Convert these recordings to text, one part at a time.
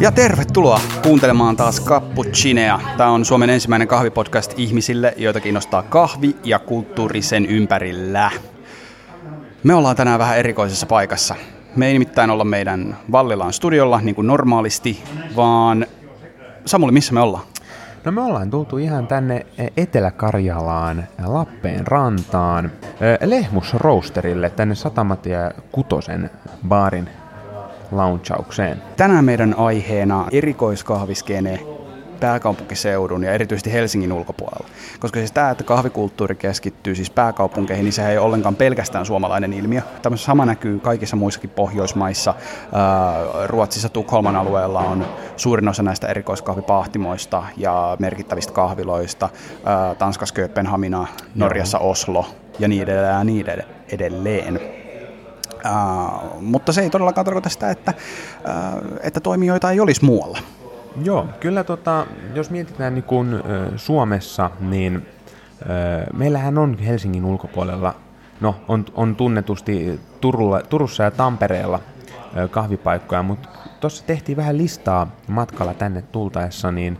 Ja tervetuloa kuuntelemaan taas Cappuccinea. Tämä on Suomen ensimmäinen kahvipodcast ihmisille, joita kiinnostaa kahvi ja kulttuuri sen ympärillä. Me ollaan tänään vähän erikoisessa paikassa. Me ei nimittäin olla meidän Vallilaan studiolla niin kuin normaalisti, vaan Samuli, missä me ollaan? No me ollaan tultu ihan tänne Etelä-Karjalaan, Lappeen rantaan, Lehmus Roasterille, tänne Satamatia Kutosen baarin launchaukseen. Tänään meidän aiheena erikoiskahviskene pääkaupunkiseudun ja erityisesti Helsingin ulkopuolella. Koska siis tämä, että kahvikulttuuri keskittyy siis pääkaupunkeihin, niin se ei ole ollenkaan pelkästään suomalainen ilmiö. Tämä sama näkyy kaikissa muissakin Pohjoismaissa. Ruotsissa Tukholman alueella on suurin osa näistä erikoiskahvipahtimoista ja merkittävistä kahviloista. Tanskassa Kööpenhamina, Norjassa Oslo ja niin edelleen ja niin edelleen. Uh, mutta se ei todellakaan tarkoita sitä, että, uh, että toimijoita ei olisi muualla. Joo, kyllä tota, jos mietitään niin kuin, äh, Suomessa, niin äh, meillähän on Helsingin ulkopuolella, no on, on tunnetusti Turulla, Turussa ja Tampereella äh, kahvipaikkoja, mutta tuossa tehtiin vähän listaa matkalla tänne tultaessa, niin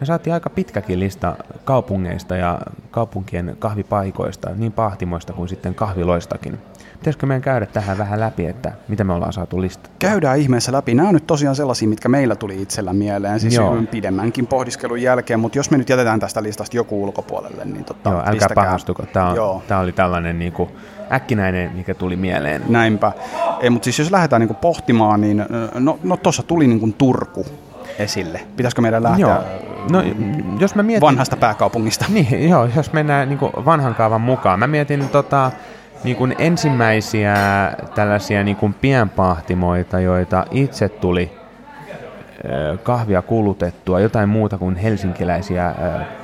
me saatiin aika pitkäkin lista kaupungeista ja kaupunkien kahvipaikoista, niin pahtimoista kuin sitten kahviloistakin. Pitäisikö meidän käydä tähän vähän läpi, että mitä me ollaan saatu lista? Käydään ihmeessä läpi. Nämä on nyt tosiaan sellaisia, mitkä meillä tuli itsellä mieleen, siis Joo. pidemmänkin pohdiskelun jälkeen, mutta jos me nyt jätetään tästä listasta joku ulkopuolelle, niin totta, Joo, älkää pahastuko. Tämä, on, tämä oli tällainen niin kuin äkkinäinen, mikä tuli mieleen. Näinpä. Ei, mutta siis jos lähdetään niin kuin pohtimaan, niin no, no tuossa tuli niin kuin Turku esille. Pitäisikö meidän lähteä joo. No, jos mä mietin, vanhasta pääkaupungista? Niin, joo, jos mennään niin vanhan kaavan mukaan. Mä mietin tota, niin kuin ensimmäisiä tällaisia niin kuin pienpahtimoita, joita itse tuli kahvia kulutettua, jotain muuta kuin helsinkiläisiä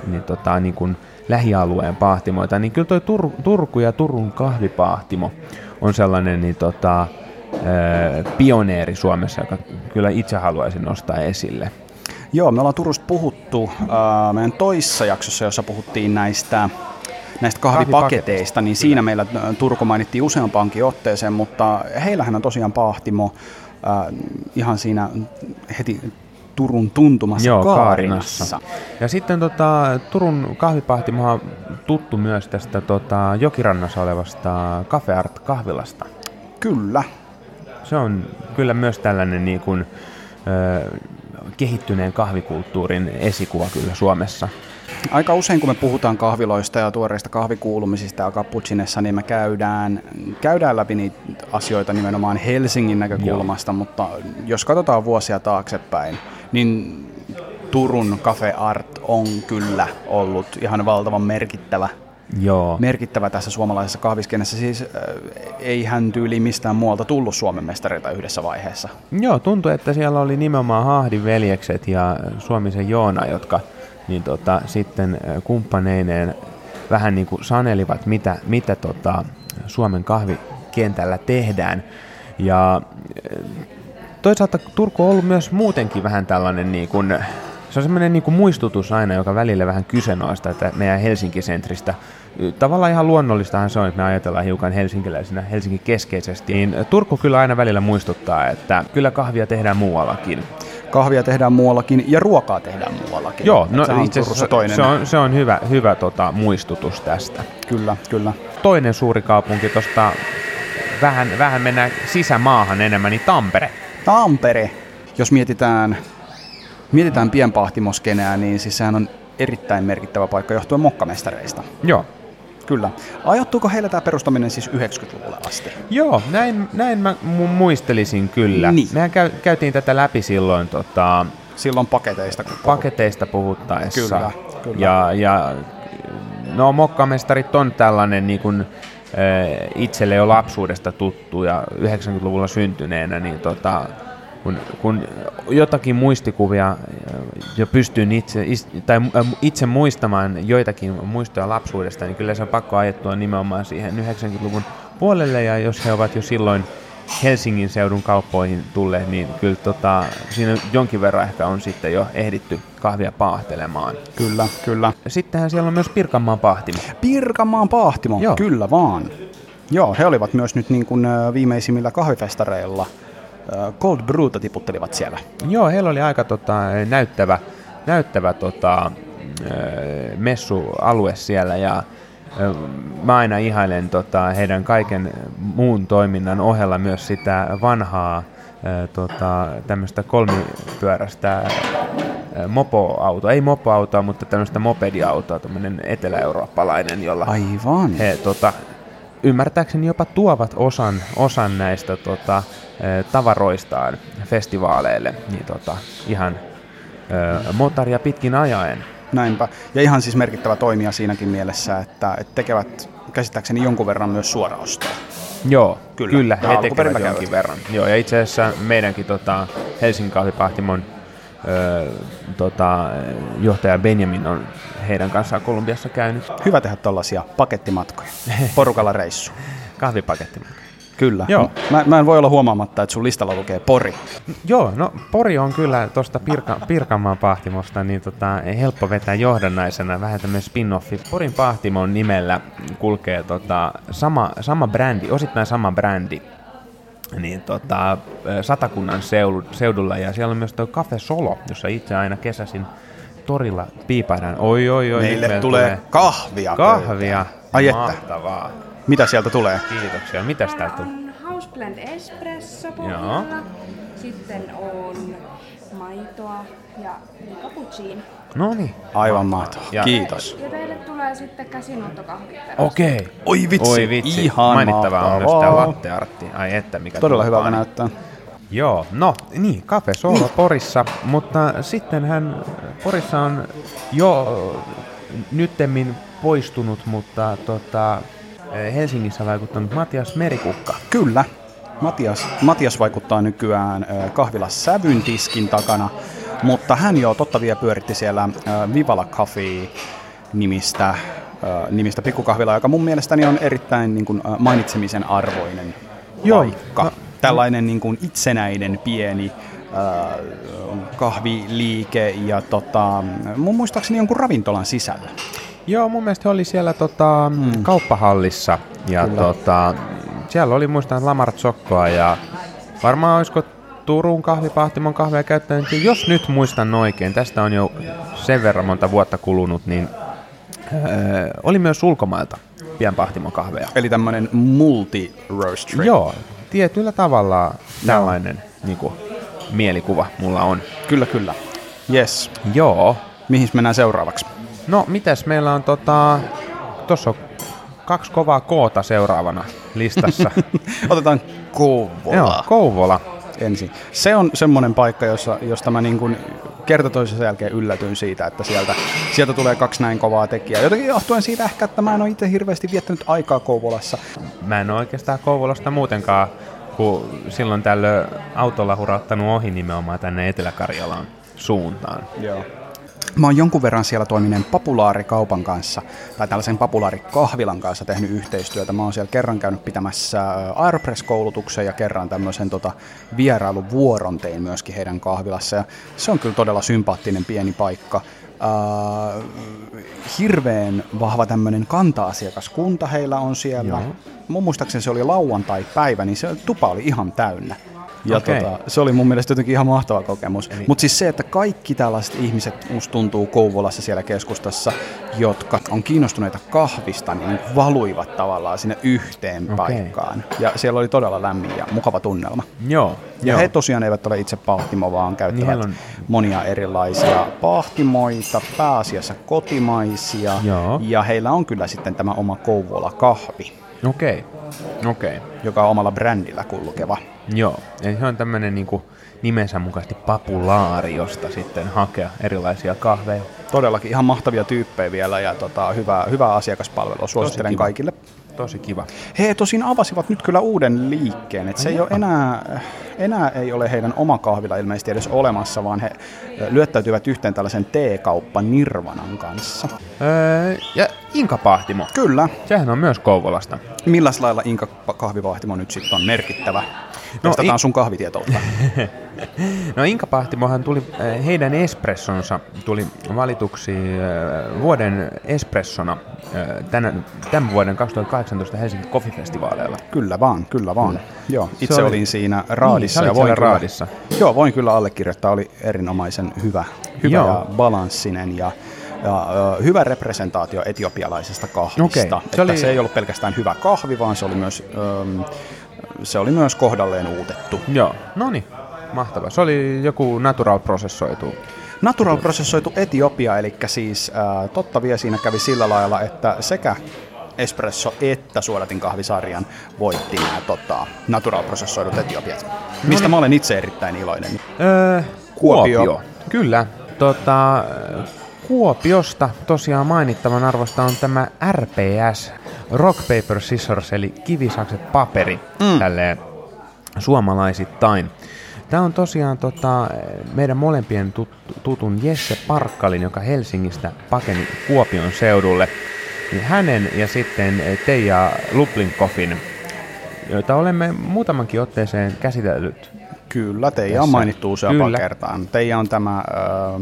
niin tota, niin kuin lähialueen pahtimoita, niin kyllä toi Tur- Turku ja Turun kahvipahtimo on sellainen niin tota, pioneeri Suomessa, joka kyllä itse haluaisin nostaa esille. Joo, me ollaan Turusta puhuttu äh, meidän toissa jaksossa, jossa puhuttiin näistä näistä kahvipaketeista, niin siinä meillä äh, Turku mainittiin useampaankin otteeseen, mutta heillähän on tosiaan pahtimo äh, ihan siinä heti Turun tuntumassa Joo, Kaarinassa. Kaarinassa. Ja sitten tota, Turun kahvipahtimo on tuttu myös tästä tota, jokirannassa olevasta Cafe Art kahvilasta. Kyllä. Se on kyllä myös tällainen niin kuin, ö, kehittyneen kahvikulttuurin esikuva kyllä Suomessa. Aika usein, kun me puhutaan kahviloista ja tuoreista kahvikuulumisista ja cappuccinessa, niin me käydään, käydään läpi niitä asioita nimenomaan Helsingin näkökulmasta, Joo. mutta jos katsotaan vuosia taaksepäin, niin Turun Cafe Art on kyllä ollut ihan valtavan merkittävä Joo. merkittävä tässä suomalaisessa kahviskenessä. Siis äh, ei hän tyyli mistään muualta tullut Suomen mestareita yhdessä vaiheessa. Joo, tuntui, että siellä oli nimenomaan Hahdin veljekset ja Suomisen Joona, jotka niin tota, sitten kumppaneineen vähän niin kuin sanelivat, mitä, mitä tota, Suomen kahvikentällä tehdään. Ja toisaalta Turku on ollut myös muutenkin vähän tällainen niin kuin, se on semmoinen niin muistutus aina, joka välillä vähän kyseenalaista, että meidän Helsinki-sentristä. Tavallaan ihan luonnollistahan se on, että me ajatellaan hiukan helsinkiläisenä Helsinki keskeisesti. Niin Turku kyllä aina välillä muistuttaa, että kyllä kahvia tehdään muuallakin kahvia tehdään muuallakin ja ruokaa tehdään muuallakin. Joo, no itse asiassa toinen. Se on, se on hyvä, hyvä tota, muistutus tästä. Kyllä, kyllä. Toinen suuri kaupunki tuosta, vähän, vähän mennään sisämaahan enemmän, niin Tampere. Tampere, jos mietitään, mietitään pienpahtimoskeneä, niin siis sehän on erittäin merkittävä paikka johtuen mokkamestareista. Joo, Kyllä. Ajattuuko heillä tämä perustaminen siis 90-luvulle asti? Joo, näin, näin mä muistelisin kyllä. Niin. Mehän käy, käytiin tätä läpi silloin tota, silloin paketeista. Kun paketeista puhuttaessa. Kyllä, kyllä. Ja, ja no mokkamestarit on tällainen niin kuin, itselle jo lapsuudesta tuttu ja 90-luvulla syntyneenä, niin tota, kun, kun jotakin muistikuvia äh, jo pystyn itse, tai äh, itse muistamaan joitakin muistoja lapsuudesta, niin kyllä se on pakko ajettua nimenomaan siihen 90-luvun puolelle, ja jos he ovat jo silloin Helsingin seudun kauppoihin tulleet, niin kyllä tota, siinä jonkin verran ehkä on sitten jo ehditty kahvia paahtelemaan. Kyllä, kyllä. Sittenhän siellä on myös Pirkanmaan pahtimo. Pirkanmaan pahtimo, Joo. kyllä vaan. Joo, he olivat myös nyt niin kuin viimeisimmillä kahvifestareilla. Ö, Cold Brewta tiputtelivat siellä. Joo, heillä oli aika tota, näyttävä, näyttävä tota, ö, messualue siellä ja ö, mä aina ihailen tota, heidän kaiken muun toiminnan ohella myös sitä vanhaa tota, tämmöistä kolmipyöräistä ö, mopoautoa, ei mopoautoa, mutta tämmöistä mopediautoa, tämmöinen etelä-eurooppalainen, jolla Aivan. he tota, ymmärtääkseni jopa tuovat osan, osan näistä tota, tavaroistaan festivaaleille, niin tota, ihan ö, motaria pitkin ajaen. Näinpä. Ja ihan siis merkittävä toimija siinäkin mielessä, että, että tekevät käsittääkseni jonkun verran myös suoraostoa. Joo, Kyllä. kyllä, he tekevät jonkin verran. Joo, ja itse asiassa meidänkin tota, Helsingin kahvipahtimon ö, tota, johtaja Benjamin on heidän kanssaan Kolumbiassa käynyt Hyvä tehdä tällaisia pakettimatkoja. Porukalla reissu. kahvipaketti. Kyllä. Joo. Mä, mä en voi olla huomaamatta, että sun listalla lukee Pori. Joo, no Pori on kyllä tuosta Pirka, Pirkanmaan pahtimosta niin tota, helppo vetää johdannaisena vähän tämmöinen spin-offi. Porin pahtimon nimellä kulkee tota, sama, sama brändi, osittain sama brändi, niin tota, Satakunnan seudu, seudulla ja siellä on myös tuo Cafe Solo, jossa itse aina kesäsin torilla piipahdan. Oi, oi, oi. Meille meillä tulee kahvia. kahvia. Ai että. Mahtavaa. Mitä sieltä tulee? Kiitoksia. Mitäs täältä Täällä tulee? on House Blend Espresso Joo. pohjalla. Sitten on maitoa ja cappuccino. No niin. Aivan mahtavaa. Ja- Kiitos. Ja teille tulee sitten käsinottokahvit. Okei. Oi vitsi. Oi vitsi. Ihan Mainittavaa on myös tämä mahtavaa. latte artti. Ai että mikä Todella hyvältä paini. näyttää. Joo, no niin, Cafe Solo Porissa, mutta sitten hän Porissa on jo nyttemmin poistunut, mutta tota, Helsingissä vaikuttanut Matias Merikukka. Kyllä. Matias, Matias vaikuttaa nykyään ö, kahvila Sävyn tiskin takana, mutta hän jo totta vie pyöritti siellä Vivala Coffee nimistä, nimistä pikkukahvila, joka mun mielestäni on erittäin niin kuin, mainitsemisen arvoinen Joo. paikka. No- Tällainen niin kuin itsenäinen pieni kahviliike ja tota, mun muistaakseni jonkun ravintolan sisällä. Joo, mun mielestä oli siellä tota, mm. kauppahallissa ja Kyllä. tota, siellä oli muistan Lamart Sokkoa ja varmaan olisiko Turun kahvipahtimon kahvia käyttänyt. Ja jos nyt muistan oikein, tästä on jo sen verran monta vuotta kulunut, niin öö, oli myös ulkomailta pienpahtimon kahveja. Eli tämmöinen multi-roastery. Joo, tietyllä tavalla tällainen niin kuin, mielikuva mulla on. Kyllä, kyllä. Yes. Joo, Mihin mennään seuraavaksi? no mitäs meillä on tota, tossa on kaksi kovaa koota seuraavana listassa. Otetaan Kouvola Joo, Kouvola. Ensin. Se on semmoinen paikka, jossa, josta mä niin kuin kerta toisensa jälkeen yllätyin siitä, että sieltä, sieltä tulee kaksi näin kovaa tekijää. Jotenkin johtuen siitä ehkä, että mä en ole itse hirveästi viettänyt aikaa Kouvolassa. Mä en ole oikeastaan Kouvolasta muutenkaan, kun silloin tällöin autolla hurauttanut ohi nimenomaan tänne Etelä-Karjalaan suuntaan. Joo. Mä oon jonkun verran siellä toimineen populaarikaupan kanssa, tai tällaisen populaarikahvilan kanssa tehnyt yhteistyötä. Mä oon siellä kerran käynyt pitämässä ä, Aeropress-koulutuksen ja kerran tämmöisen tota, vierailuvuoron tein myöskin heidän kahvilassa. Ja se on kyllä todella sympaattinen pieni paikka. Äh, hirveän vahva tämmöinen kanta-asiakaskunta heillä on siellä. Joo. Mun muistaakseni se oli lauantai-päivä, niin se tupa oli ihan täynnä. Ja Okei. tota, se oli mun mielestä jotenkin ihan mahtava kokemus. Eli- Mutta siis se, että kaikki tällaiset ihmiset, musta tuntuu Kouvolassa siellä keskustassa, jotka on kiinnostuneita kahvista, niin valuivat tavallaan sinne yhteen Okei. paikkaan. Ja siellä oli todella lämmin ja mukava tunnelma. Joo, Ja joo. he tosiaan eivät ole itse pahtimo, vaan käyttävät heillä niin on- monia erilaisia pahtimoita, pääasiassa kotimaisia. Joo. Ja heillä on kyllä sitten tämä oma Kouvola-kahvi, Okei, okei. joka on omalla brändillä kulkeva. Joo, eli se on tämmöinen niinku nimensä mukaisesti papulaari, josta sitten hakea erilaisia kahveja. Todellakin ihan mahtavia tyyppejä vielä ja tota, hyvää, hyvää asiakaspalvelua. Suosittelen kiva. kaikille tosi kiva. He tosin avasivat nyt kyllä uuden liikkeen, että se ei ole enää, enää ei ole heidän oma kahvila ilmeisesti edes olemassa, vaan he lyöttäytyvät yhteen tällaisen teekauppa Nirvanan kanssa. Öö, ja Inka-pahtimo. Kyllä. Sehän on myös Kouvolasta. Milläs lailla Inka kahvivahtimo nyt sitten on merkittävä? No, Testataan i- sun kahvitietoutta. No Inka-pahtimohan tuli, äh, heidän espressonsa tuli valituksi äh, vuoden espressona äh, tänä, tämän vuoden 2018 Helsingin Coffee-festivaaleilla. Kyllä vaan, kyllä vaan. Joo, itse oli- olin siinä raadissa. Niin, olit voin kyllä, raadissa. Joo, voin kyllä allekirjoittaa. Oli erinomaisen hyvä, hyvä Joo. ja balanssinen ja, ja ö, hyvä representaatio etiopialaisesta kahvista. Okei, se Että oli- se ei ollut pelkästään hyvä kahvi, vaan se oli myös, ö, se oli myös kohdalleen uutettu. Joo, no niin, mahtava. Se oli joku natural prosessoitu. Natural prosessoitu Etiopia, eli siis ää, totta vie siinä kävi sillä lailla, että sekä espresso että suodatin kahvisarjan voitti nämä tota, natural prosessoidut etiopiat. Mistä mä olen itse erittäin iloinen. Öö, Kuopio. Kuopio. Kyllä. Tota, Kuopiosta tosiaan mainittavan arvosta on tämä RPS, Rock Paper Scissors, eli kivisakset paperi, mm. tälleen suomalaisittain. Tämä on tosiaan tota, meidän molempien tut- tutun Jesse Parkkalin, joka Helsingistä pakeni Kuopion seudulle. Niin hänen ja sitten Teija Luplinkoffin, joita olemme muutamankin otteeseen käsitellyt Kyllä, Teija on mainittu useampaan Kyllä. kertaan. Teija on tämä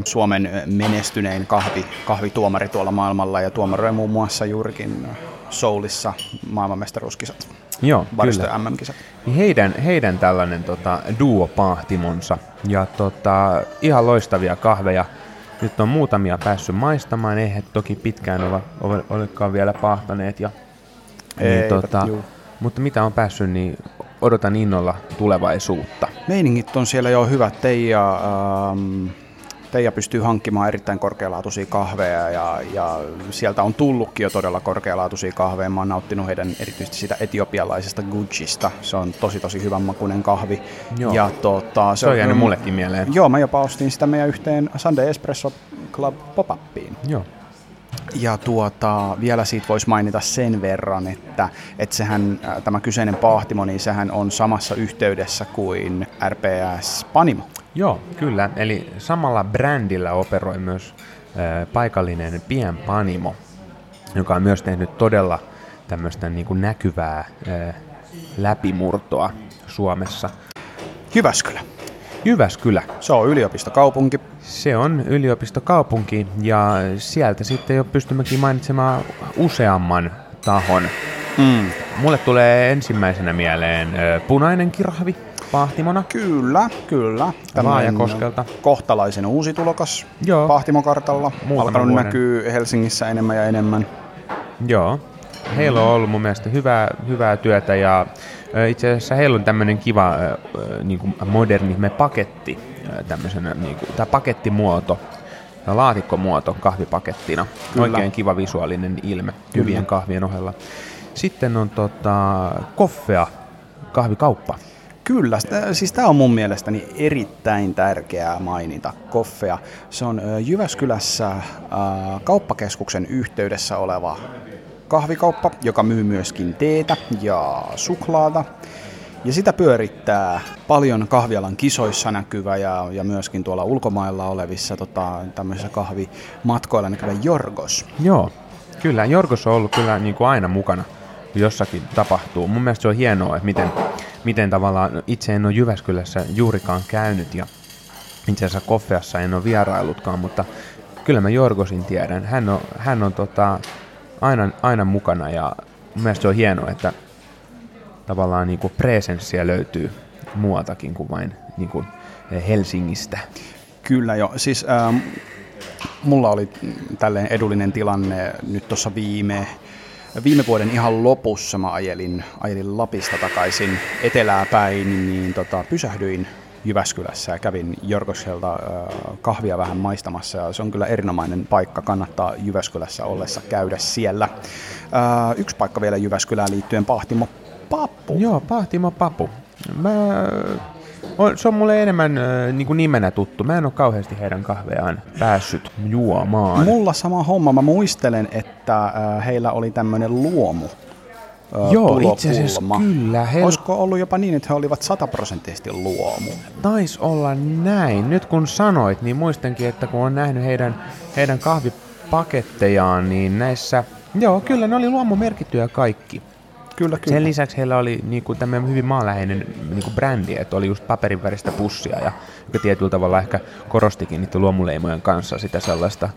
Suomen menestynein kahvi, kahvituomari tuolla maailmalla ja tuomaroi muun muassa juurikin Soulissa maailmanmestaruuskisat, Joo, Baristo kyllä. MM-kisat. Niin Heidän, heidän tällainen tota, duo-pahtimonsa. Ja tota, ihan loistavia kahveja. Nyt on muutamia päässyt maistamaan, ei he toki pitkään ole, ole, olekaan vielä pahtaneet. Ja, niin, Eipä, tota, juu. mutta mitä on päässyt, niin odotan innolla tulevaisuutta. Meiningit on siellä jo hyvät. Teija, ähm, Teija pystyy hankkimaan erittäin korkealaatuisia kahveja ja, ja sieltä on tullutkin jo todella korkealaatuisia kahveja. Mä oon nauttinut heidän erityisesti sitä etiopialaisesta Gucciista. Se on tosi tosi hyvän makuinen kahvi. Joo. Ja, tota, Se on jäänyt mullekin mieleen. Joo, mä jopa ostin sitä meidän yhteen Sunday Espresso Club pop-appiin. Joo. Ja tuota, vielä siitä voisi mainita sen verran, että, että sehän, ää, tämä kyseinen pahtimo, niin sehän on samassa yhteydessä kuin RPS Panimo. Joo, kyllä. Eli samalla brändillä operoi myös äh, paikallinen pienpanimo, joka on myös tehnyt todella tämmöistä niin kuin näkyvää äh, läpimurtoa Suomessa. Jyväskylä. Jyväskylä, Se on yliopistokaupunki. se on yliopistokaupunki ja sieltä sitten jo pystymmekin mainitsemaan useamman tahon. Mm. Mulle tulee ensimmäisenä mieleen punainen kirahvi pahtimona. Kyllä, kyllä. Vaajakoskelta. kohtalaisen uusi tulokas Joo. pahtimokartalla. Muutaman Alkanut vuoden. näkyy Helsingissä enemmän ja enemmän. Joo. Heillä on ollut mun mielestä hyvää, hyvää työtä ja itse asiassa heillä on tämmöinen kiva niin kuin moderni me paketti, tämmöisenä, niin kuin, tämä pakettimuoto, ja laatikkomuoto kahvipakettina. Kyllä. Oikein kiva visuaalinen ilme hyvien kahvien ohella. Sitten on tota, koffea kahvikauppa. Kyllä, sitä- siis tämä on mun mielestäni erittäin tärkeää mainita, koffea. Se on Jyväskylässä ää, kauppakeskuksen yhteydessä oleva kahvikauppa, joka myy myöskin teetä ja suklaata. Ja sitä pyörittää paljon kahvialan kisoissa näkyvä ja, ja myöskin tuolla ulkomailla olevissa tota, tämmöisissä kahvimatkoilla näkyvä Jorgos. Joo, kyllä. Jorgos on ollut kyllä niin kuin aina mukana, jossakin tapahtuu. Mun mielestä se on hienoa, että miten, miten tavallaan, no itse en ole Jyväskylässä juurikaan käynyt ja itse asiassa Koffeassa en ole vieraillutkaan, mutta kyllä mä Jorgosin tiedän. Hän on, hän on tota, aina, aina mukana ja mun mielestä se on hienoa, että tavallaan niin kuin presenssiä löytyy muualtakin kuin vain niin kuin Helsingistä. Kyllä jo. Siis ähm, mulla oli tälleen edullinen tilanne nyt tuossa viime, viime vuoden ihan lopussa. Mä ajelin, ajelin Lapista takaisin etelää päin, niin tota, pysähdyin Jyväskylässä ja kävin Jorgosselta äh, kahvia vähän maistamassa ja se on kyllä erinomainen paikka, kannattaa Jyväskylässä ollessa käydä siellä. Yksi paikka vielä Jyväskylään liittyen, Pahtimo Pappu. Joo, Pahtimo Papu. Mä, on, se on mulle enemmän äh, niin kuin nimenä tuttu. Mä en ole kauheasti heidän kahvejaan päässyt juomaan. Mulla sama homma. Mä muistelen, että äh, heillä oli tämmöinen luomu Joo, itse asiassa kyllä. He Olisiko ollut jopa niin, että he olivat sataprosenttisesti luomu? taisi olla näin. Nyt kun sanoit, niin muistankin, että kun on nähnyt heidän, heidän kahvipakettejaan, niin näissä, joo, kyllä ne oli luomumerkittyjä kaikki. Kyllä, kyllä. Sen lisäksi heillä oli niinku tämmöinen hyvin maanläheinen niinku brändi, että oli just paperin väristä pussia, ja, joka tietyllä tavalla ehkä korostikin niiden luomuleimojen kanssa sitä sellaista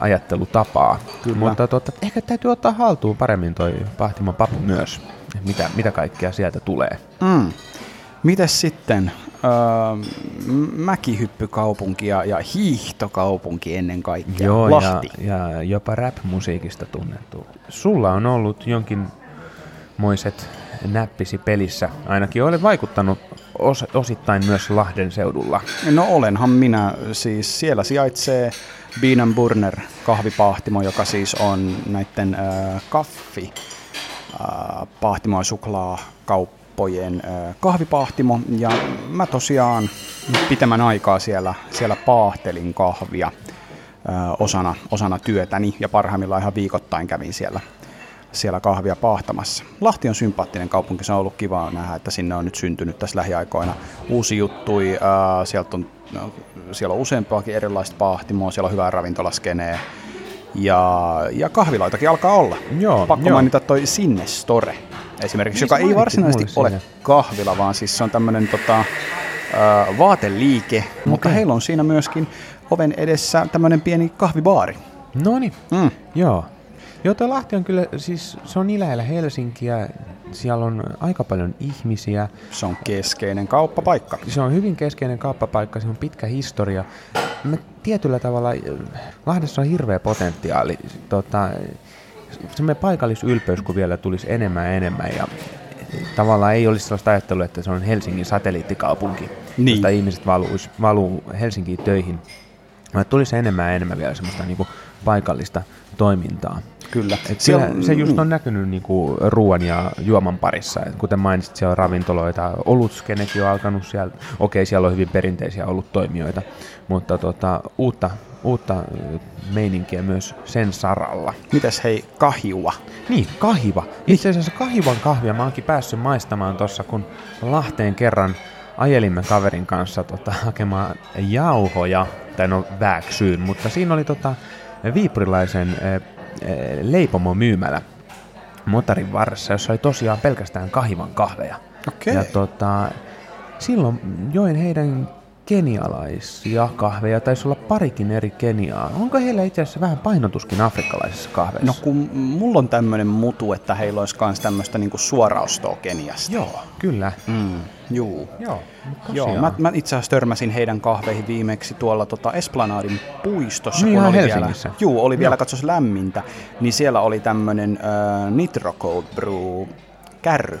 ajattelutapaa. Kyllä. Mutta totta, ehkä täytyy ottaa haltuun paremmin toi Pahtimon papu myös, mitä, mitä kaikkea sieltä tulee. Mm. Mites sitten öö, mäkihyppykaupunki ja, ja hiihtokaupunki ennen kaikkea, Joo, ja, Lahti? ja jopa rap-musiikista tunnettu. Sulla on ollut jonkinmoiset näppisi pelissä. Ainakin olet vaikuttanut os, osittain myös Lahden seudulla. No olenhan minä, siis siellä sijaitsee Bean Burner kahvipahtimo, joka siis on näiden äh, kaffi äh, pahtimo- ja suklaakauppojen äh, kahvipahtimo. Ja mä tosiaan pitemmän aikaa siellä, siellä paahtelin kahvia äh, osana, osana työtäni ja parhaimmillaan ihan viikoittain kävin siellä siellä kahvia paahtamassa. Lahti on sympaattinen kaupunki, se on ollut kiva nähdä, että sinne on nyt syntynyt tässä lähiaikoina uusi juttui. Ää, sieltä on, no, siellä on useampaakin erilaista paahtimoa, siellä on hyvää ravintolaskenee ja, ja kahviloitakin alkaa olla. Joo, Pakko joo. mainita toi Sinne Store esimerkiksi, Niin joka ei varsinaisesti ole siinä. kahvila, vaan siis se on tämmöinen tota, vaateliike, mutta Okei. heillä on siinä myöskin oven edessä tämmöinen pieni kahvibaari. No niin, Mm. joo. Joo, tuo Lahti on kyllä, siis se on niin lähellä Helsinkiä, siellä on aika paljon ihmisiä, Se on keskeinen kauppapaikka. se on hyvin keskeinen kauppapaikka, se on pitkä historia. Mä tietyllä tavalla, Lahdessa on hirveä potentiaali, tota, semmoinen paikallisylpeys, kun vielä tulisi enemmän ja enemmän ja tavallaan ei olisi sellaista ajattelua, että se on Helsingin satelliittikaupunki, Niin. josta ihmiset valuis, valuu Helsinkiin töihin. Tulisi enemmän ja enemmän vielä semmoista niinku paikallista toimintaa. Kyllä. Et Siellä- siellä, se just mm. on näkynyt niinku ruoan ja juoman parissa. Et kuten mainitsit, siellä on ravintoloita, olutskenekin on alkanut siellä. Okei, siellä on hyvin perinteisiä oluttoimijoita, mutta tota, uutta, uutta meininkiä myös sen saralla. Mitäs hei, kahiua? Niin, kahiva. Itse asiassa kahivan kahvia mä oonkin päässyt maistamaan tuossa, kun Lahteen kerran ajelimme kaverin kanssa tota, hakemaan jauhoja, tai no vääksyyn, mutta siinä oli tota, viipurilaisen e, e, leipomon myymälä motarin varressa, jossa oli tosiaan pelkästään kahivan kahveja. Okei. Ja tota, silloin join heidän kenialaisia kahveja, taisi olla parikin eri Keniaa. Onko heillä itse asiassa vähän painotuskin afrikkalaisissa kahveissa? No kun mulla on tämmönen mutu, että heillä olisi kans tämmöistä niinku suoraostoa Keniasta. Joo, kyllä. Mm, juu. Joo, Joo, mä, mä itse asiassa törmäsin heidän kahveihin viimeksi tuolla tota Esplanadin puistossa. Niin, kun oli Helsingissä. Vielä, juu, oli vielä katsos lämmintä, niin siellä oli tämmönen äh, Nitro Cold Brew kärry.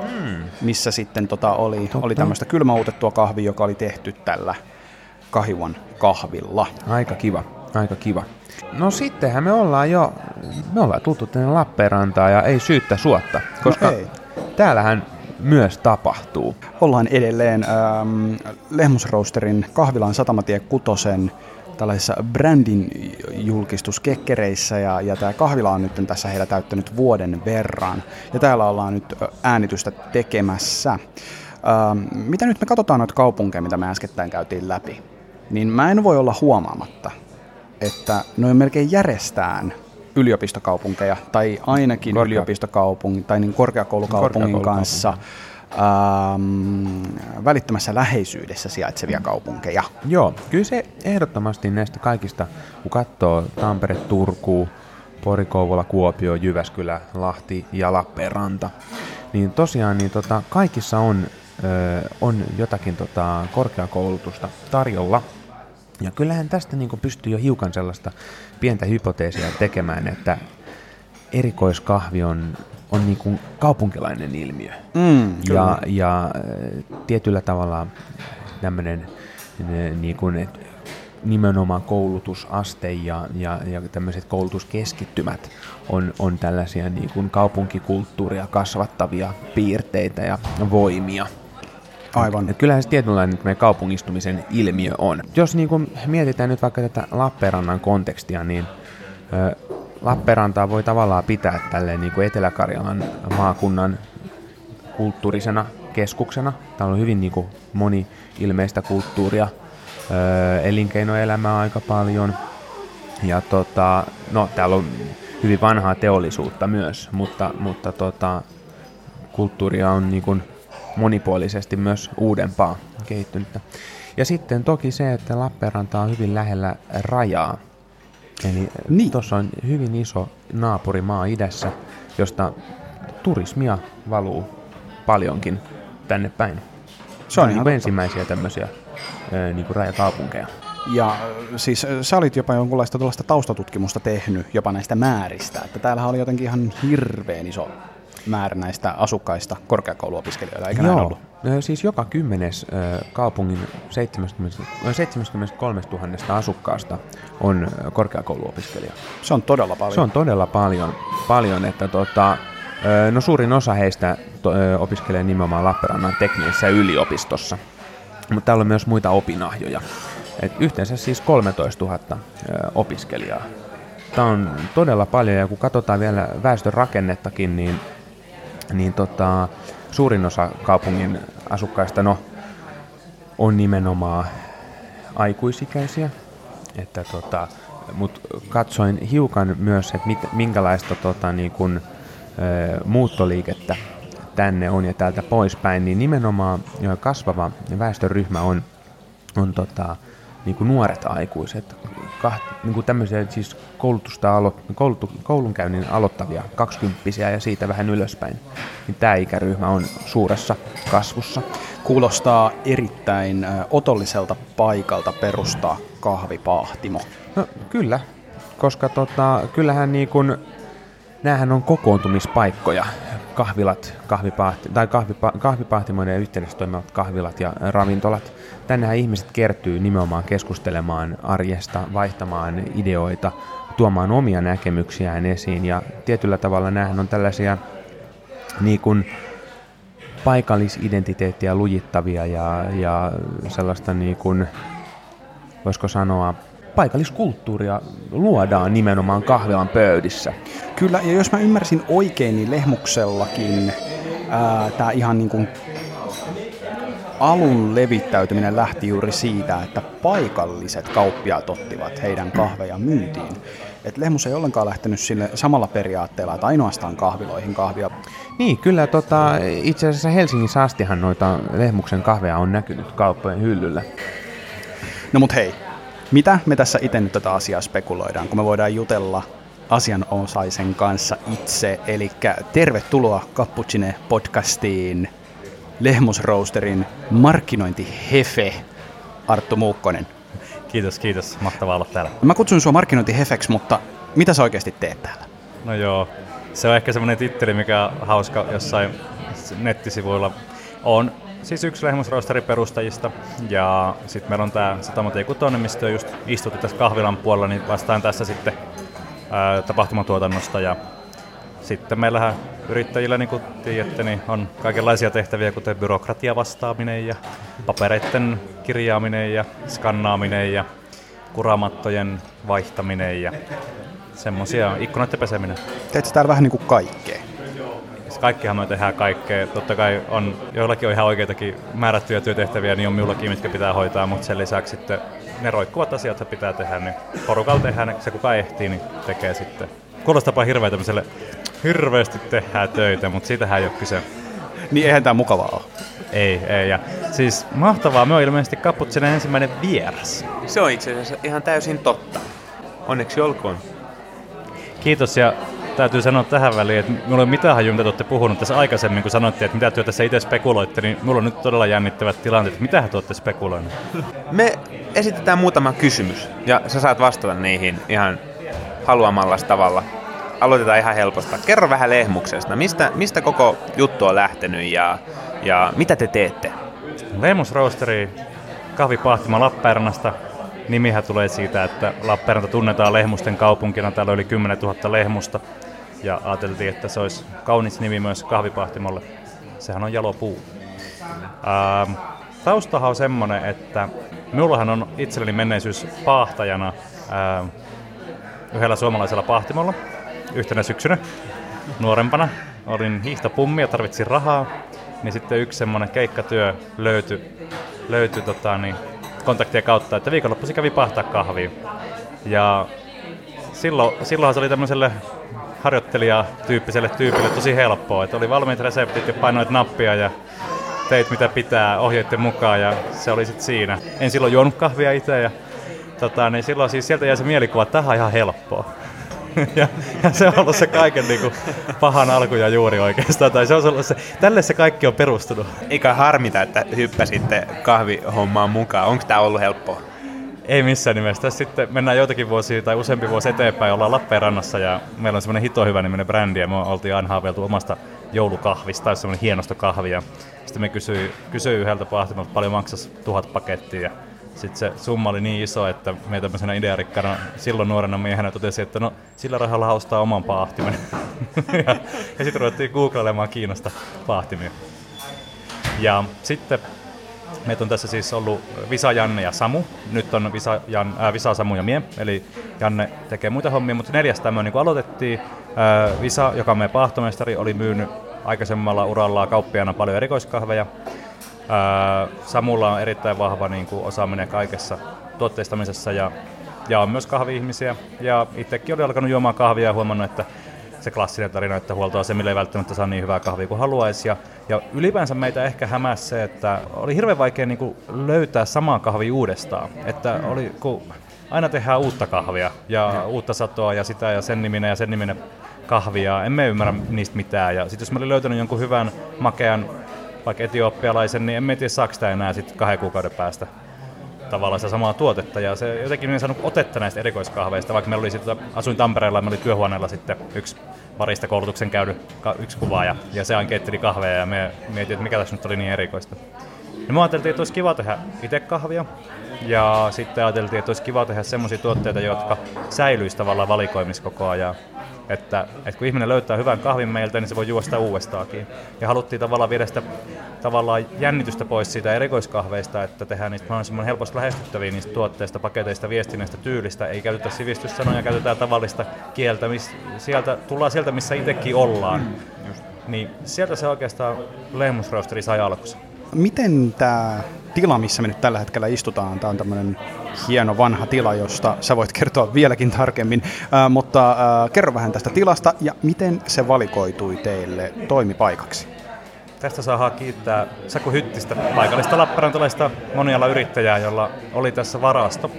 Hmm. Missä sitten tota oli, oli tämmöistä kylmäutettua kahvia, joka oli tehty tällä kahivan kahvilla. Aika kiva, aika kiva. No sittenhän me ollaan jo, me ollaan tultu tänne Lappeenrantaan ja ei syyttä suotta, koska ei. täällähän myös tapahtuu. Ollaan edelleen ähm, Lehmusroosterin kahvilan Satamatie Kutosen tällaisissa brändin julkistuskekkereissä ja, ja tämä kahvila on nyt tässä heillä täyttänyt vuoden verran ja täällä ollaan nyt äänitystä tekemässä. Ähm, mitä nyt me katsotaan noita kaupunkeja, mitä me äskettäin käytiin läpi, niin mä en voi olla huomaamatta, että ne on melkein järjestään yliopistokaupunkeja tai ainakin Korkea- yliopistokaupungin tai niin korkeakoulukaupungin kanssa ähm, välittömässä läheisyydessä sijaitsevia kaupunkeja. Joo, kyllä se ehdottomasti näistä kaikista, kun katsoo Tampere, Turku, Pori, Kouvola, Kuopio, Jyväskylä, Lahti ja Lappeenranta, niin tosiaan niin tota, kaikissa on, ö, on jotakin tota, korkeakoulutusta tarjolla. Ja kyllähän tästä niin pystyy jo hiukan sellaista pientä hypoteesia tekemään, että erikoiskahvi on, on niin kuin kaupunkilainen ilmiö. Mm, Ja, ja äh, tietyllä tavalla tämmöinen niin kuin, nimenomaan koulutusaste ja, ja, ja tämmöiset koulutuskeskittymät on, on tällaisia niin kuin kaupunkikulttuuria kasvattavia piirteitä ja voimia. Aivan. Et kyllähän se tietynlainen meidän kaupungistumisen ilmiö on. Jos niin kuin mietitään nyt vaikka tätä Lappeenrannan kontekstia, niin ö, Lappeenrantaa voi tavallaan pitää tälleen niin kuin Etelä-Karjalan maakunnan kulttuurisena keskuksena. Täällä on hyvin niin kuin moni-ilmeistä kulttuuria, öö, elinkeinoelämää aika paljon. Ja tota, no, täällä on hyvin vanhaa teollisuutta myös, mutta, mutta tota, kulttuuria on niin kuin monipuolisesti myös uudempaa kehittynyttä. Ja sitten toki se, että Lappeenranta on hyvin lähellä rajaa. Eli niin. tuossa on hyvin iso naapurimaa idässä, josta turismia valuu paljonkin tänne päin. Se on, niin ensimmäisiä tämmöisiä niin kuin rajakaupunkeja. Ja siis sä olit jopa jonkunlaista tuollaista taustatutkimusta tehnyt jopa näistä määristä, että täällähän oli jotenkin ihan hirveän iso määrä näistä asukkaista korkeakouluopiskelijoita, eikö Joo. näin ollut? Siis joka kymmenes kaupungin 70, 73 000 asukkaasta on korkeakouluopiskelija. Se on todella paljon. Se on todella paljon, paljon että tota, no suurin osa heistä opiskelee nimenomaan Lappeenrannan teknisessä yliopistossa, mutta täällä on myös muita opinahjoja. Et yhteensä siis 13 000 opiskelijaa. Tämä on todella paljon ja kun katsotaan vielä väestön rakennettakin, niin niin tota, suurin osa kaupungin asukkaista no, on nimenomaan aikuisikäisiä. Että tota, mut katsoin hiukan myös, että mit, minkälaista tota, niin kun, ö, muuttoliikettä tänne on ja täältä poispäin, niin nimenomaan kasvava väestöryhmä on, on tota, niin kuin nuoret aikuiset, kaht, niin kuin tämmöisiä siis koulutusta alo, koulutu, koulunkäynnin aloittavia kaksikymppisiä ja siitä vähän ylöspäin, niin tämä ikäryhmä on suuressa kasvussa. Kuulostaa erittäin otolliselta paikalta perustaa kahvipahtimo. No, kyllä, koska tota, kyllähän niin kuin, näähän on kokoontumispaikkoja kahvilat, kahvipahti, tai kahvipa, kahvipahtimoiden yhteydessä toimivat kahvilat ja ravintolat. Tännehän ihmiset kertyy nimenomaan keskustelemaan arjesta, vaihtamaan ideoita, tuomaan omia näkemyksiään esiin. Ja tietyllä tavalla näähän on tällaisia niin kuin, paikallisidentiteettiä lujittavia ja, ja sellaista niin kuin, voisiko sanoa, paikalliskulttuuria luodaan nimenomaan kahvilan pöydissä. Kyllä, ja jos mä ymmärsin oikein, niin Lehmuksellakin tämä ihan niin kuin alun levittäytyminen lähti juuri siitä, että paikalliset kauppiaat ottivat heidän kahveja myyntiin. Et Lehmus ei ollenkaan lähtenyt sille samalla periaatteella, että ainoastaan kahviloihin kahvia. Niin, kyllä tota, itse asiassa Helsingissä astihan noita Lehmuksen kahveja on näkynyt kauppojen hyllyllä. No mut hei, mitä me tässä itse nyt tätä asiaa spekuloidaan, kun me voidaan jutella asianosaisen kanssa itse. Eli tervetuloa Cappuccine podcastiin Lehmusroosterin markkinointihefe Arttu Muukkonen. Kiitos, kiitos. Mahtavaa olla täällä. Mä kutsun sua markkinointihefeksi, mutta mitä sä oikeasti teet täällä? No joo, se on ehkä semmoinen titteli, mikä on hauska jossain nettisivuilla. On siis yksi lehmusroosterin perustajista. Ja sitten meillä on tämä Satama T6, mistä just istutti tässä kahvilan puolella, niin vastaan tässä sitten ää, tapahtumatuotannosta. Ja sitten meillähän yrittäjillä, niin kuin tiedätte, niin on kaikenlaisia tehtäviä, kuten byrokratia vastaaminen ja papereiden kirjaaminen ja skannaaminen ja kuramattojen vaihtaminen ja semmoisia ikkunoiden peseminen. Teetkö täällä vähän niin kuin kaikkea? Siis kaikkihan me tehdään kaikkea. Totta kai on, joillakin on ihan oikeitakin määrättyjä työtehtäviä, niin on minullakin, mitkä pitää hoitaa, mutta sen lisäksi sitten ne roikkuvat asiat, jotka pitää tehdä, niin porukalla tehdään, se kuka ehtii, niin tekee sitten. Kuulostaa hirveä tämmöiselle, hirveästi tehdään töitä, mutta siitähän ei ole kyse. Niin eihän tämä mukavaa ole. Ei, ei. Ja siis mahtavaa, me on ilmeisesti Kapputsinen ensimmäinen vieras. Se on itse asiassa ihan täysin totta. Onneksi olkoon. Kiitos ja täytyy sanoa tähän väliin, että minulla ei ole mitään hajua, mitä te olette puhunut tässä aikaisemmin, kun sanoitte, että mitä te tässä itse spekuloitte, niin minulla on nyt todella jännittävät tilanteet, mitä te olette spekuloineet? Me esitetään muutama kysymys, ja sä saat vastata niihin ihan haluamalla tavalla. Aloitetaan ihan helposta. Kerro vähän Lehmuksesta. Mistä, mistä koko juttu on lähtenyt ja, ja mitä te teette? Lehmus Roasteri kahvipahtima Lappeenrannasta nimihän tulee siitä, että Lappeenranta tunnetaan lehmusten kaupunkina. Täällä oli 10 000 lehmusta ja ajateltiin, että se olisi kaunis nimi myös kahvipahtimolle. Sehän on jalopuu. Ähm, taustahan on semmoinen, että minullahan on itselleni menneisyys paahtajana. Ähm, yhdellä suomalaisella pahtimolla yhtenä syksynä nuorempana. Olin hiihtopummi ja tarvitsin rahaa, niin sitten yksi semmoinen keikkatyö löytyi, löytyi tota, niin, kontaktien kautta, että viikonloppuisin kävi pahtaa kahvia. Ja silloin, silloinhan se oli tämmöiselle harjoittelijatyyppiselle tyypille tosi helppoa, että oli valmiit reseptit ja painoit nappia ja teit mitä pitää ohjeiden mukaan ja se oli sitten siinä. En silloin juonut kahvia itse ja tota, niin silloin siis sieltä jäi se mielikuva, että tähän on ihan helppoa. ja, ja, se on ollut se kaiken niin kuin, pahan alku ja juuri oikeastaan. Tai se on ollut se, tälle se kaikki on perustunut. Eikä harmita, että hyppäsitte kahvihommaan mukaan. Onko tämä ollut helppoa? Ei missään nimessä. Tässä sitten mennään joitakin vuosia tai useampi vuosi eteenpäin, ollaan Lappeenrannassa ja meillä on semmoinen hito hyvä niminen brändi ja me oltiin aina haaveiltu omasta joulukahvista tai semmoinen hienosta kahvia. Sitten me kysyi, kysyi yhdeltä pahtimalta, paljon maksas tuhat pakettia ja sitten se summa oli niin iso, että me tämmöisenä idearikkana silloin nuorena miehenä totesi, että no sillä rahalla haustaa oman paahtimen. ja, ja sitten ruvettiin googlailemaan Kiinasta paahtimia. Ja sitten Meitä on tässä siis ollut Visa, Janne ja Samu. Nyt on Visa, Jan, äh, Visa Samu ja mie. Eli Janne tekee muita hommia, mutta neljäs tämmöinen niin aloitettiin. Äh, Visa, joka on meidän paahtomestari, oli myynyt aikaisemmalla uralla kauppiaana paljon erikoiskahveja. Äh, Samulla on erittäin vahva niin kuin, osaaminen kaikessa tuotteistamisessa ja, ja on myös kahvi-ihmisiä. Ja itsekin oli alkanut juomaan kahvia ja huomannut, että se klassinen tarina, että huoltoasemille ei välttämättä saa niin hyvää kahvia kuin haluaisi. Ja, ja ylipäänsä meitä ehkä hämäsi se, että oli hirveän vaikea niin kuin löytää samaa kahvia uudestaan. Että oli, kun aina tehdään uutta kahvia ja uutta satoa ja sitä ja sen niminen ja sen niminen kahvia. Emme ymmärrä niistä mitään. Ja sitten jos mä olin löytänyt jonkun hyvän, makean, vaikka etiopialaisen, niin emme tiedä saako sitä enää sitten kahden kuukauden päästä tavallaan sitä samaa tuotetta. Ja se jotenkin en saanut otetta näistä erikoiskahveista, vaikka meillä oli sitten, asuin Tampereella ja me oli työhuoneella sitten yksi barista koulutuksen käynyt yksi kuvaaja, ja se aina keitteli kahveja, ja me mietin, että mikä tässä nyt oli niin erikoista. No me ajateltiin, että olisi kiva tehdä itse kahvia, ja sitten ajateltiin, että olisi kiva tehdä semmoisia tuotteita, jotka säilyisivät tavallaan valikoimissa koko ajan. Että, että kun ihminen löytää hyvän kahvin meiltä, niin se voi juosta uudestaakin. Ja haluttiin tavallaan viedä sitä tavallaan jännitystä pois siitä erikoiskahveista, että tehdään niistä mahdollisimman helposti lähestyttäviä niistä tuotteista, paketeista, viestinnästä, tyylistä. Ei käytetä sivistyssanoja, käytetään tavallista kieltä. Miss, sieltä, tullaan sieltä, missä itsekin ollaan. Mm, niin sieltä se oikeastaan Lehmusroasteri sai alkunsa. Miten tämä tila, missä me nyt tällä hetkellä istutaan, tämä on tämmöinen hieno vanha tila, josta sä voit kertoa vieläkin tarkemmin, äh, mutta äh, kerro vähän tästä tilasta ja miten se valikoitui teille toimipaikaksi? Tästä saa kiittää Saku Hyttistä, paikallista lappeenrantalaista moniala yrittäjää, jolla oli tässä varasto.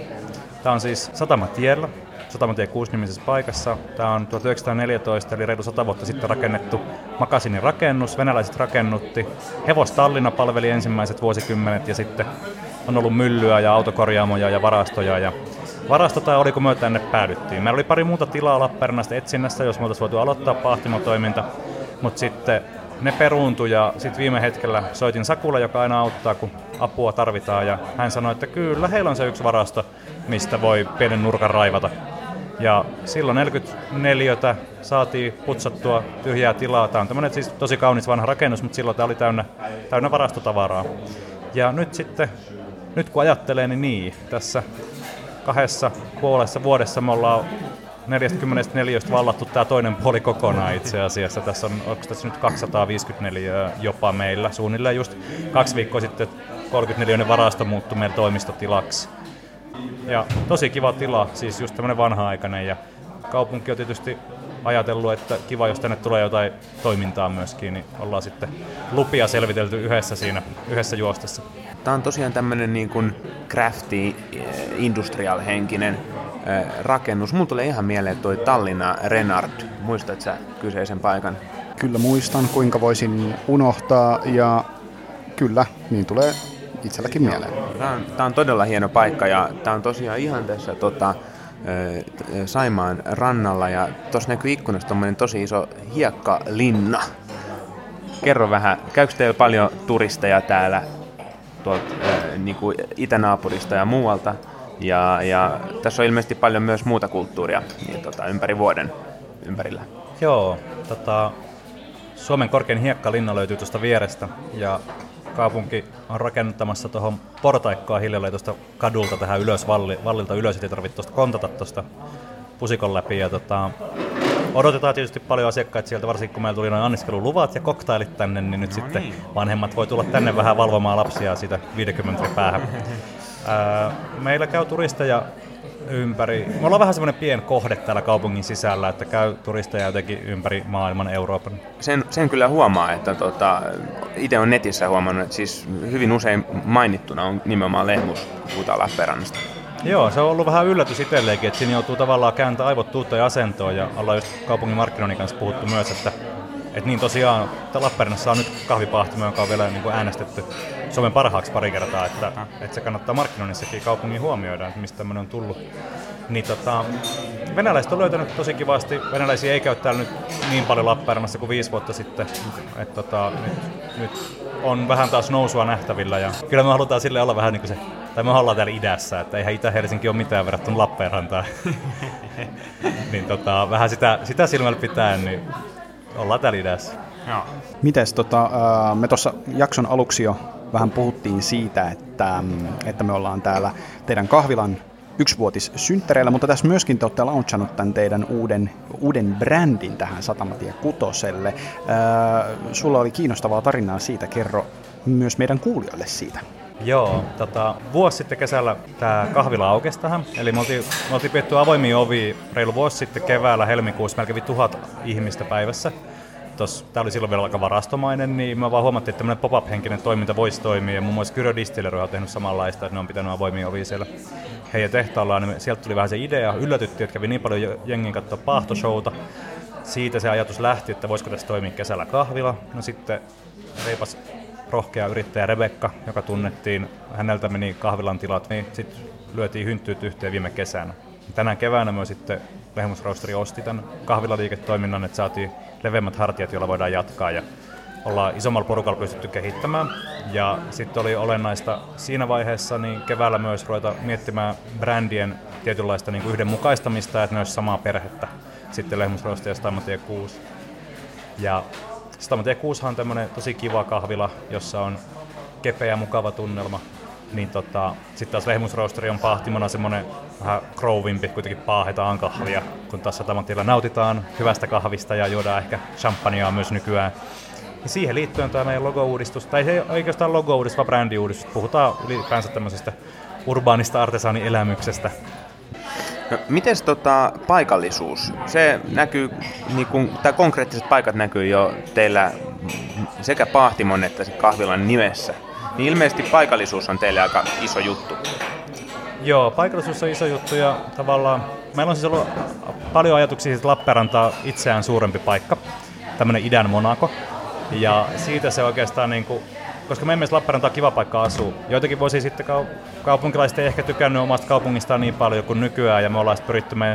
Tämä on siis Satamatiellä, Satamatie 6 nimisessä paikassa. Tämä on 1914 eli reilu 100 vuotta sitten rakennettu makasinin rakennus. Venäläiset rakennutti. Hevostallina palveli ensimmäiset vuosikymmenet ja sitten on ollut myllyä ja autokorjaamoja ja varastoja. Ja varasto tai oli, kun me tänne päädyttiin. Meillä oli pari muuta tilaa Lappeenrannasta etsinnässä, jos me oltaisiin voitu aloittaa pahtimotoiminta. Mutta sitten ne peruuntui ja sitten viime hetkellä soitin Sakulle, joka aina auttaa, kun apua tarvitaan. Ja hän sanoi, että kyllä, heillä on se yksi varasto, mistä voi pienen nurkan raivata. Ja silloin 44 saatiin putsattua tyhjää tilaa. Tämä on tämmöinen siis tosi kaunis vanha rakennus, mutta silloin tämä oli täynnä, täynnä varastotavaraa. Ja nyt sitten, nyt kun ajattelee, niin niin, tässä kahdessa puolessa vuodessa me ollaan 44 vallattu tämä toinen puoli kokonaan itse asiassa. Tässä on, onko tässä nyt 254 jopa meillä. Suunnilleen just kaksi viikkoa sitten 34 varasto muuttui meidän toimistotilaksi. Ja tosi kiva tila, siis just tämmöinen vanha-aikainen ja kaupunki on tietysti ajatellut, että kiva, jos tänne tulee jotain toimintaa myöskin, niin ollaan sitten lupia selvitelty yhdessä siinä, yhdessä juostessa. Tämä on tosiaan tämmöinen niin kuin crafty, eh, industrial-henkinen eh, rakennus. Mulla tulee ihan mieleen toi Tallinna Renard. Muistatko sä kyseisen paikan? Kyllä muistan, kuinka voisin unohtaa ja kyllä, niin tulee itselläkin mieleen. Tämä on, tämä on todella hieno paikka ja tämä on tosiaan ihan tässä tota, Saimaan rannalla ja tuossa näkyy ikkunasta tommonen tosi iso hiekkalinna. Kerro vähän, käykö teillä paljon turisteja täällä tuolta niin kuin itänaapurista ja muualta? Ja, ja tässä on ilmeisesti paljon myös muuta kulttuuria niin, tota, ympäri vuoden ympärillä. Joo, tota, Suomen korkein hiekkalinna löytyy tuosta vierestä ja kaupunki on rakennuttamassa tuohon portaikkoa hiljalleen tuosta kadulta tähän ylös, valli, vallilta ylös, ettei tarvitse tuosta kontata tuosta pusikon läpi. Ja tota, odotetaan tietysti paljon asiakkaita sieltä, varsinkin kun meillä tuli noin anniskeluluvat ja koktailit tänne, niin nyt no sitten niin. vanhemmat voi tulla tänne vähän valvomaan lapsia siitä 50 päähän. meillä käy turisteja ympäri. Me ollaan vähän semmoinen pien kohde täällä kaupungin sisällä, että käy turisteja jotenkin ympäri maailman Euroopan. Sen, sen kyllä huomaa, että tota, itse on netissä huomannut, että siis hyvin usein mainittuna on nimenomaan lehmus, puhutaan Lappeenrannasta. Joo, se on ollut vähän yllätys itselleenkin, että siinä joutuu tavallaan kääntämään aivot tuutta asentoon ja ollaan just kaupungin markkinoinnin kanssa puhuttu myös, että et niin tosiaan, Lappeenrannassa on nyt kahvipahtimo, joka on vielä niin kuin äänestetty Suomen parhaaksi pari kertaa, että, että se kannattaa markkinoinnissakin kaupungin huomeoida, että mistä tämmöinen on tullut. Niin tota, venäläiset on löytänyt tosi kivasti. Venäläisiä ei käy täällä nyt niin paljon Lappeenrannassa kuin viisi vuotta sitten. Et tota, nyt, nyt, on vähän taas nousua nähtävillä ja kyllä me halutaan sille olla vähän niin kuin se, tai me ollaan täällä idässä, että eihän Itä-Helsinki ole mitään verrattuna Lappeenrantaan. niin tota, vähän sitä, sitä silmällä pitäen, niin ollaan täällä idässä. Joo. Mites, tota, me tuossa jakson aluksi jo vähän puhuttiin siitä, että, että me ollaan täällä teidän kahvilan yksivuotissynttäreillä, mutta tässä myöskin te olette launchannut tämän teidän uuden, uuden brändin tähän Satamatie Kutoselle. sulla oli kiinnostavaa tarinaa siitä, kerro myös meidän kuulijoille siitä. Joo, tota, vuosi sitten kesällä tämä kahvila aukesi tähän. Eli me oltiin, me oltiin pietty avoimia ovi reilu vuosi sitten keväällä helmikuussa. Kävi tuhat ihmistä päivässä. Tämä oli silloin vielä aika varastomainen, niin me vaan huomattiin, että tämmöinen pop-up-henkinen toiminta voisi toimia. Ja muun muassa Kyro Distillery on tehnyt samanlaista, että ne on pitänyt avoimia ovia siellä heidän tehtaallaan. Niin sieltä tuli vähän se idea. Yllätyttiin, että kävi niin paljon jengin katsoa pahtoshowta. Siitä se ajatus lähti, että voisiko tässä toimia kesällä kahvila. No sitten reipas rohkea yrittäjä Rebekka, joka tunnettiin, häneltä meni kahvilan tilat, niin sitten lyötiin hynttyyt yhteen viime kesänä. Tänä keväänä me sitten Lehmusroasteri osti tämän kahvilaliiketoiminnan, että saatiin leveämmät hartiat, joilla voidaan jatkaa ja ollaan isommalla porukalla pystytty kehittämään. Ja sitten oli olennaista siinä vaiheessa niin keväällä myös ruveta miettimään brändien tietynlaista niin kuin yhdenmukaistamista, että ne olisi samaa perhettä. Sitten Lehmusroasteri ja Stammatie 6. Ja Stamatie 6 on tämmöinen tosi kiva kahvila, jossa on kepeä mukava tunnelma. Niin tota, sitten taas Lehmusroasteri on pahtimona semmoinen vähän krovimpi, kuitenkin paahetaan kahvia, kun taas Satamatiellä nautitaan hyvästä kahvista ja juodaan ehkä champagnea myös nykyään. Ja siihen liittyen tämä meidän logo-uudistus, tai se ei oikeastaan logo-uudistus, vaan brändi-uudistus. Puhutaan ylipäänsä tämmöisestä urbaanista artesaanielämyksestä, No, miten tota, paikallisuus? Se näkyy, niin kun, tai konkreettiset paikat näkyy jo teillä sekä Pahtimon että kahvilan nimessä. Niin ilmeisesti paikallisuus on teille aika iso juttu. Joo, paikallisuus on iso juttu ja tavallaan meillä on siis ollut paljon ajatuksia, että Lappeenranta on itseään suurempi paikka, tämmöinen idän Monaco. Ja siitä se oikeastaan niin kuin koska meidän mielestä Lappeenranta on kiva paikka asua. Joitakin vuosia sitten kaupunkilaiset ei ehkä tykännyt omasta kaupungistaan niin paljon kuin nykyään, ja me ollaan pyritty, me,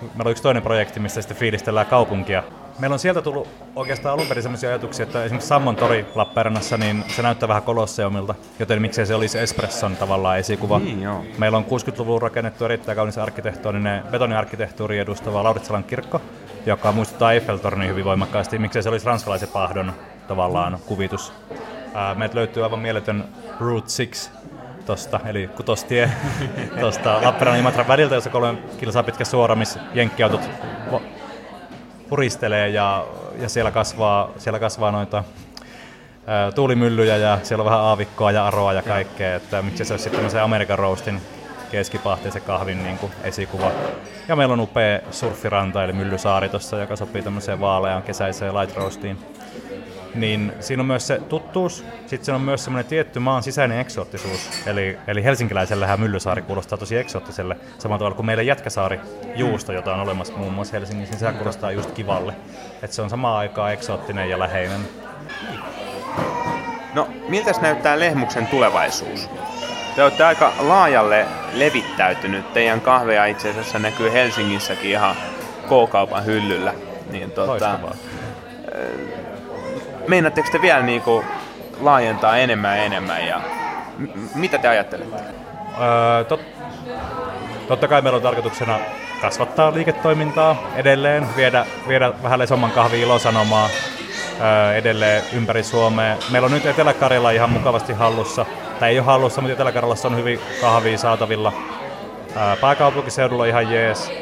meillä on yksi toinen projekti, missä sitten fiilistellään kaupunkia. Meillä on sieltä tullut oikeastaan alun perin sellaisia ajatuksia, että esimerkiksi Sammon tori Lappeenrannassa, niin se näyttää vähän kolosseumilta, joten miksei se olisi Espresson tavallaan esikuva. Niin, joo. Meillä on 60-luvulla rakennettu erittäin kaunis arkkitehtuurinen betoniarkkitehtuuri edustava Lauritsalan kirkko, joka muistuttaa Eiffeltornia hyvin voimakkaasti. Miksei se olisi ranskalaisen pahdon tavallaan kuvitus. Meiltä löytyy aivan mieletön Route 6 tosta, eli kutostie tuosta Lappeenrannan Imatran väliltä, jossa kolme kilsaa pitkä suora, missä jenkkiautot puristelee ja, ja siellä, kasvaa, siellä kasvaa noita ää, tuulimyllyjä ja siellä on vähän aavikkoa ja aroa ja kaikkea, että miksi se olisi sitten se Amerikan roastin keskipahteen kahvin niin kuin esikuva. Ja meillä on upea surfiranta eli Myllysaari tuossa, joka sopii tämmöiseen vaaleaan kesäiseen light roastiin niin siinä on myös se tuttuus, sitten siinä on myös semmoinen tietty maan sisäinen eksoottisuus. Eli, eli helsinkiläisellähän Myllysaari kuulostaa tosi eksoottiselle, samalla tavalla kuin meillä Jätkäsaari juusto, jota on olemassa muun muassa Helsingissä, niin se kuulostaa just kivalle. Että se on samaan aikaan eksoottinen ja läheinen. No, miltä näyttää Lehmuksen tulevaisuus? Te olette aika laajalle levittäytynyt. Teidän kahveja itse asiassa näkyy Helsingissäkin ihan K-kaupan hyllyllä. Niin, tota, meinaatteko te vielä niin kuin laajentaa enemmän ja enemmän ja m- mitä te ajattelette? Öö, tot, totta kai meillä on tarkoituksena kasvattaa liiketoimintaa edelleen, viedä, viedä vähän lesomman kahvi ilosanomaa öö, edelleen ympäri Suomea. Meillä on nyt Etelä-Karjala ihan mukavasti hallussa, tai ei ole hallussa, mutta Etelä-Karjalassa on hyvin kahvia saatavilla. Öö, pääkaupunkiseudulla ihan jees.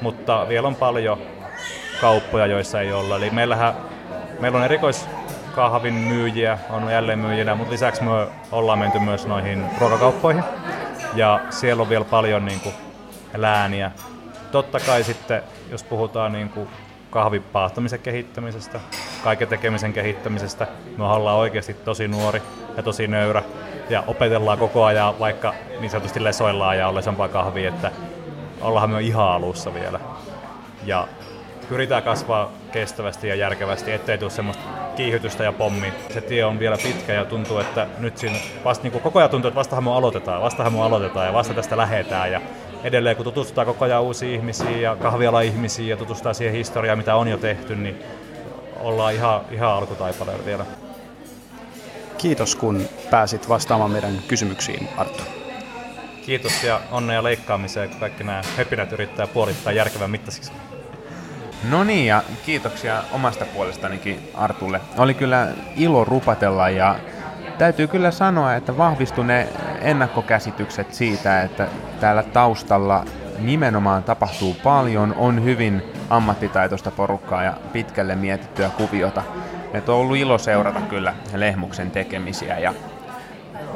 mutta vielä on paljon kauppoja, joissa ei olla. Eli meillähän, meillä on erikoiskahvin myyjiä, on jälleen myyjinä, mutta lisäksi me ollaan menty myös noihin ruokakauppoihin. Ja siellä on vielä paljon niin kuin, lääniä. Totta kai sitten, jos puhutaan niin kuin kahvipaahtamisen kehittämisestä, kaiken tekemisen kehittämisestä. Me ollaan oikeasti tosi nuori ja tosi nöyrä ja opetellaan koko ajan, vaikka niin sanotusti lesoillaan ja on lesompaa kahvia, että ollaan me ihan alussa vielä. Ja pyritään kasvaa kestävästi ja järkevästi, ettei tule semmoista kiihytystä ja pommi. Se tie on vielä pitkä ja tuntuu, että nyt siinä vasta, niin koko ajan tuntuu, että vastahan me aloitetaan, vastahan me aloitetaan ja vasta tästä lähetään. Ja edelleen kun tutustutaan koko ajan uusiin ihmisiin ja kahviala-ihmisiin ja tutustutaan siihen historiaan, mitä on jo tehty, niin ollaan ihan, ihan alkutaipaleella vielä. Kiitos kun pääsit vastaamaan meidän kysymyksiin, Arttu. Kiitos ja onnea leikkaamiseen, kun kaikki nämä höpinät yrittää puolittaa järkevän mittaisiksi. No niin, ja kiitoksia omasta puolestanikin Artulle. Oli kyllä ilo rupatella ja täytyy kyllä sanoa, että vahvistui ne ennakkokäsitykset siitä, että täällä taustalla nimenomaan tapahtuu paljon, on hyvin ammattitaitoista porukkaa ja pitkälle mietittyä kuviota. Että on ollut ilo seurata kyllä Lehmuksen tekemisiä ja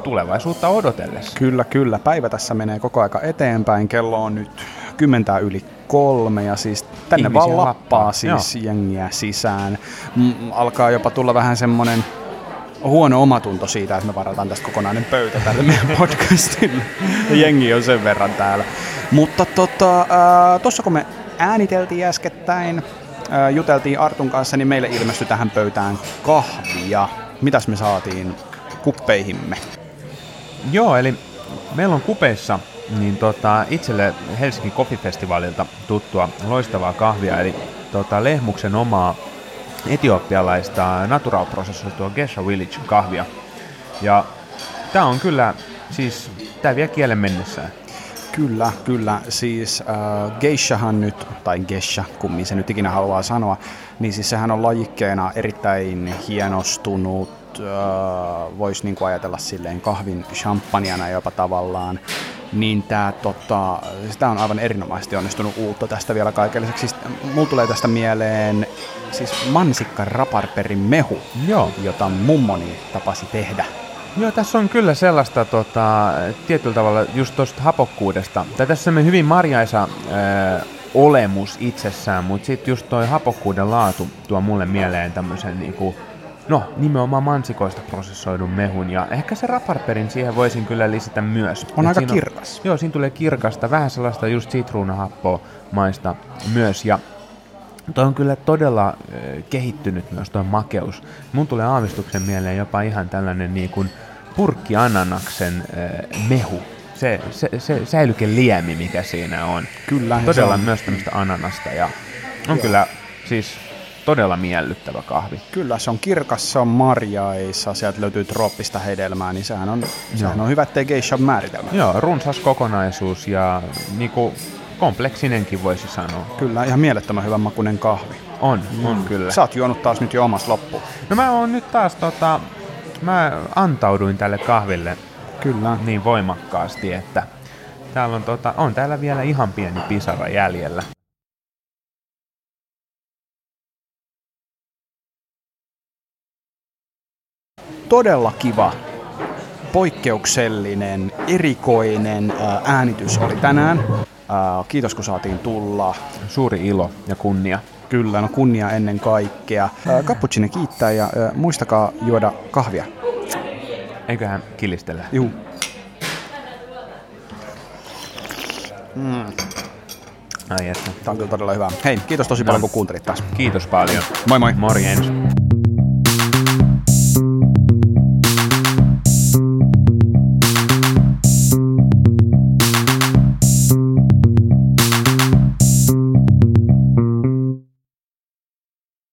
tulevaisuutta odotellessa. Kyllä, kyllä. Päivä tässä menee koko aika eteenpäin. Kello on nyt kymmentä yli kolme ja siis tänne Ihmisiä vaan lappaa, lappaa, siis jengiä sisään. M- alkaa jopa tulla vähän semmonen huono omatunto siitä, että me varataan tästä kokonainen pöytä tälle meidän podcastille. Jengi on sen verran täällä. Mutta tota, tuossa kun me ääniteltiin äskettäin, juteltiin Artun kanssa, niin meille ilmestyi tähän pöytään kahvia. Mitäs me saatiin kuppeihimme? Joo, eli meillä on kupeissa niin tota, itselle Helsingin Coffee-festivaalilta tuttua loistavaa kahvia, eli tota, Lehmuksen omaa etiopialaista natural-prosessoitua Gesha Village kahvia. Ja tämä on kyllä, siis tämä vie kielen mennessään. Kyllä, kyllä. Siis äh, geishahan nyt, tai geisha, kummin se nyt ikinä haluaa sanoa, niin siis sehän on lajikkeena erittäin hienostunut, äh, voisi niinku ajatella silleen kahvin champanjana jopa tavallaan. Niin tää, tota, siis tää on aivan erinomaisesti onnistunut uutta tästä vielä kaiken lisäksi. Siis, mulla tulee tästä mieleen siis mansikka raparperin mehu, Joo. jota mummoni tapasi tehdä. Joo, tässä on kyllä sellaista tota, tietyllä tavalla just tuosta hapokkuudesta. Tai tässä on hyvin marjaisa ö, olemus itsessään, mutta sitten just toi hapokkuuden laatu tuo mulle mieleen tämmöisen niinku, no nimenomaan mansikoista prosessoidun mehun. Ja ehkä se raparperin siihen voisin kyllä lisätä myös. On Et aika siinä kirkas. Joo, siinä tulee kirkasta, vähän sellaista just sitruunahappoa maista myös. Ja Toi on kyllä todella äh, kehittynyt myös tuo makeus. Mun tulee aavistuksen mieleen jopa ihan tällainen niin kuin purkkiananaksen äh, mehu. Se, se, se säilykeliemi, mikä siinä on. Kyllä, Todella on- myös tämmöistä ananasta ja on kyllä siis todella miellyttävä kahvi. Kyllä, se on kirkas, se on marjaissa, sieltä löytyy trooppista hedelmää, niin sehän on, sehän on hyvä, ettei geishan määritelmä. Joo, runsas kokonaisuus ja niinku kompleksinenkin voisi sanoa. Kyllä, ihan mielettömän hyvän makuinen kahvi. On, on kyllä. Sä oot juonut taas nyt jo omasta loppuun. No mä oon nyt taas tota, mä antauduin tälle kahville Kyllä. niin voimakkaasti, että täällä on, tota, on täällä vielä ihan pieni pisara jäljellä. Todella kiva, poikkeuksellinen, erikoinen ää, äänitys oli tänään. Ää, Kiitos kun saatiin tulla. Suuri ilo ja kunnia. Kyllä, no kunnia ennen kaikkea. Cappuccino kiittää ja muistakaa juoda kahvia. Eiköhän kilistellä. Juu. Ai että. Tämä on kyllä todella hyvä. Hei, kiitos tosi paljon kun kuuntelit taas. Kiitos paljon. Moi moi. Morjens.